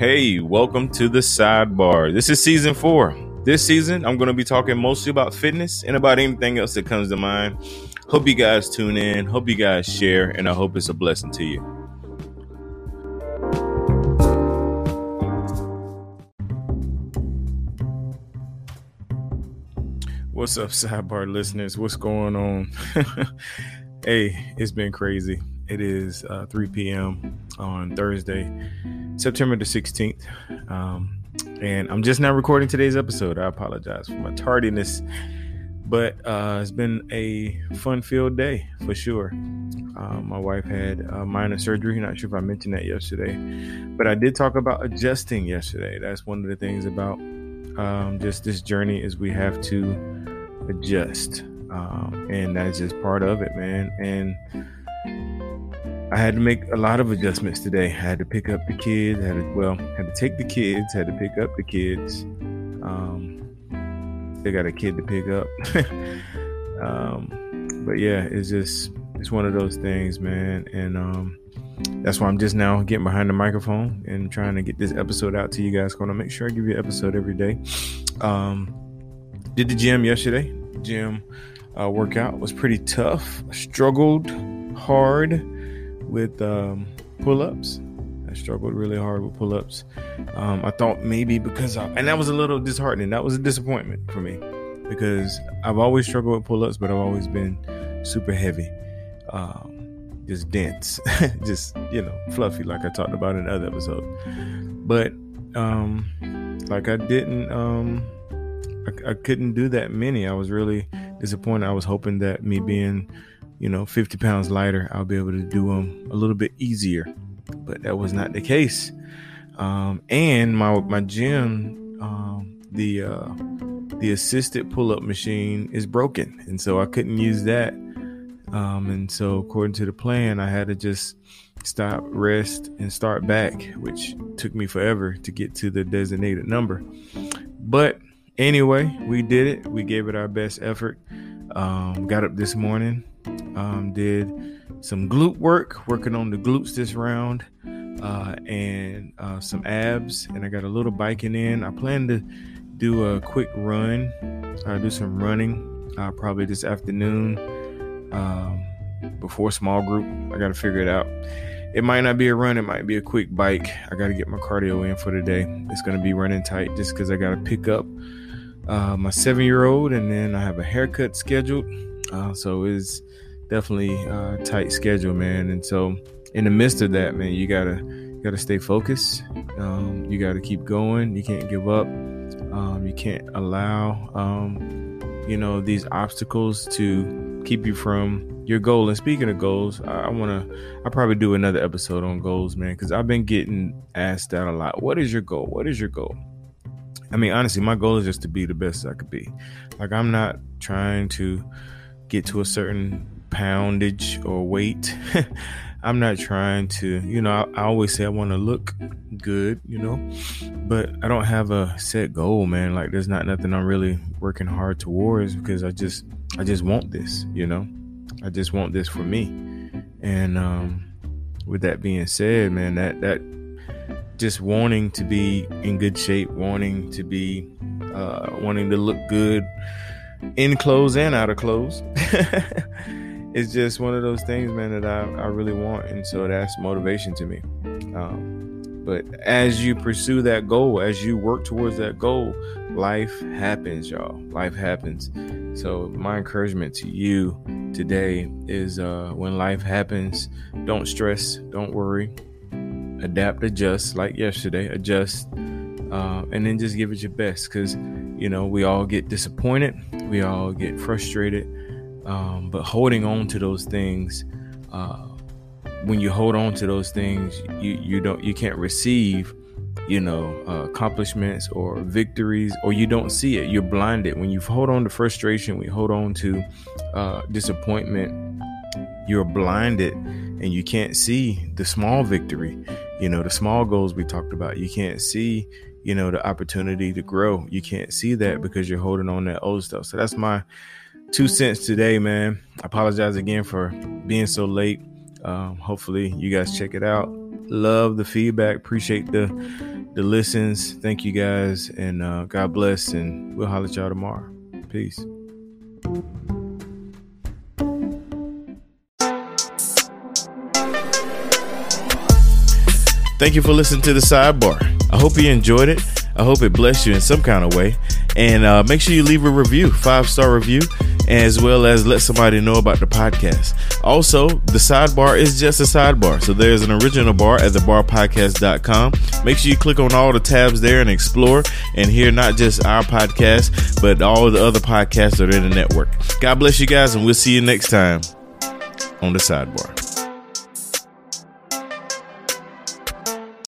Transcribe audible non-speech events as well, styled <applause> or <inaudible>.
Hey, welcome to the sidebar. This is season four. This season, I'm going to be talking mostly about fitness and about anything else that comes to mind. Hope you guys tune in. Hope you guys share, and I hope it's a blessing to you. What's up, sidebar listeners? What's going on? <laughs> hey, it's been crazy. It is uh, 3 p.m. on Thursday, September the 16th. Um, and I'm just now recording today's episode. I apologize for my tardiness, but uh, it's been a fun filled day for sure. Uh, my wife had a minor surgery. Not sure if I mentioned that yesterday, but I did talk about adjusting yesterday. That's one of the things about um, just this journey is we have to adjust, um, and that's just part of it, man. And I had to make a lot of adjustments today. I had to pick up the kids. I had to, well, had to take the kids. Had to pick up the kids. Um, they got a kid to pick up. <laughs> um, but yeah, it's just it's one of those things, man. And um, that's why I'm just now getting behind the microphone and trying to get this episode out to you guys. Going to make sure I give you an episode every day. Um, did the gym yesterday. Gym uh, workout was pretty tough. Struggled hard with um, pull ups. I struggled really hard with pull ups. Um, I thought maybe because, I, and that was a little disheartening. That was a disappointment for me because I've always struggled with pull ups, but I've always been super heavy, um, just dense, <laughs> just, you know, fluffy, like I talked about in other episodes. But, um, like I didn't, um, I, I couldn't do that many. I was really disappointed. I was hoping that me being you know, 50 pounds lighter, I'll be able to do them a little bit easier. But that was not the case. Um, and my my gym, um, the uh, the assisted pull up machine is broken, and so I couldn't use that. Um, and so according to the plan, I had to just stop, rest, and start back, which took me forever to get to the designated number. But anyway, we did it. We gave it our best effort. Um, got up this morning, um, did some glute work, working on the glutes this round, uh, and uh, some abs. And I got a little biking in. I plan to do a quick run, uh, do some running, uh, probably this afternoon um, before small group. I got to figure it out. It might not be a run, it might be a quick bike. I got to get my cardio in for the day. It's going to be running tight just because I got to pick up uh, my seven year old and then I have a haircut scheduled. Uh, so it's definitely a tight schedule, man. And so in the midst of that, man, you gotta you gotta stay focused. Um, you gotta keep going. You can't give up. Um, you can't allow um, you know these obstacles to keep you from your goal. And speaking of goals, I, I wanna I probably do another episode on goals, man, because I've been getting asked that a lot. What is your goal? What is your goal? I mean, honestly, my goal is just to be the best I could be. Like I'm not trying to get to a certain poundage or weight. <laughs> I'm not trying to, you know, I, I always say I want to look good, you know, but I don't have a set goal, man. Like there's not nothing I'm really working hard towards because I just, I just want this, you know, I just want this for me. And, um, with that being said, man, that, that just wanting to be in good shape, wanting to be, uh, wanting to look good in clothes and out of clothes. <laughs> it's just one of those things, man, that I, I really want. And so that's motivation to me. Um, but as you pursue that goal, as you work towards that goal, life happens, y'all. Life happens. So my encouragement to you today is uh, when life happens, don't stress, don't worry, adapt, adjust, like yesterday, adjust, uh, and then just give it your best. Because you know we all get disappointed, we all get frustrated um, but holding on to those things, uh, when you hold on to those things, you you don't you can't receive, you know, uh, accomplishments or victories, or you don't see it. You're blinded when you hold on to frustration. We hold on to uh, disappointment. You're blinded, and you can't see the small victory. You know, the small goals we talked about. You can't see you know the opportunity to grow you can't see that because you're holding on that old stuff so that's my two cents today, man. I apologize again for being so late. Um, hopefully, you guys check it out. Love the feedback. Appreciate the the listens. Thank you guys, and uh, God bless. And we'll holler at y'all tomorrow. Peace. Thank you for listening to the sidebar. I hope you enjoyed it. I hope it blessed you in some kind of way. And uh, make sure you leave a review, five star review, as well as let somebody know about the podcast. Also, the sidebar is just a sidebar. So there's an original bar at thebarpodcast.com. Make sure you click on all the tabs there and explore and hear not just our podcast, but all the other podcasts that are in the network. God bless you guys, and we'll see you next time on the sidebar.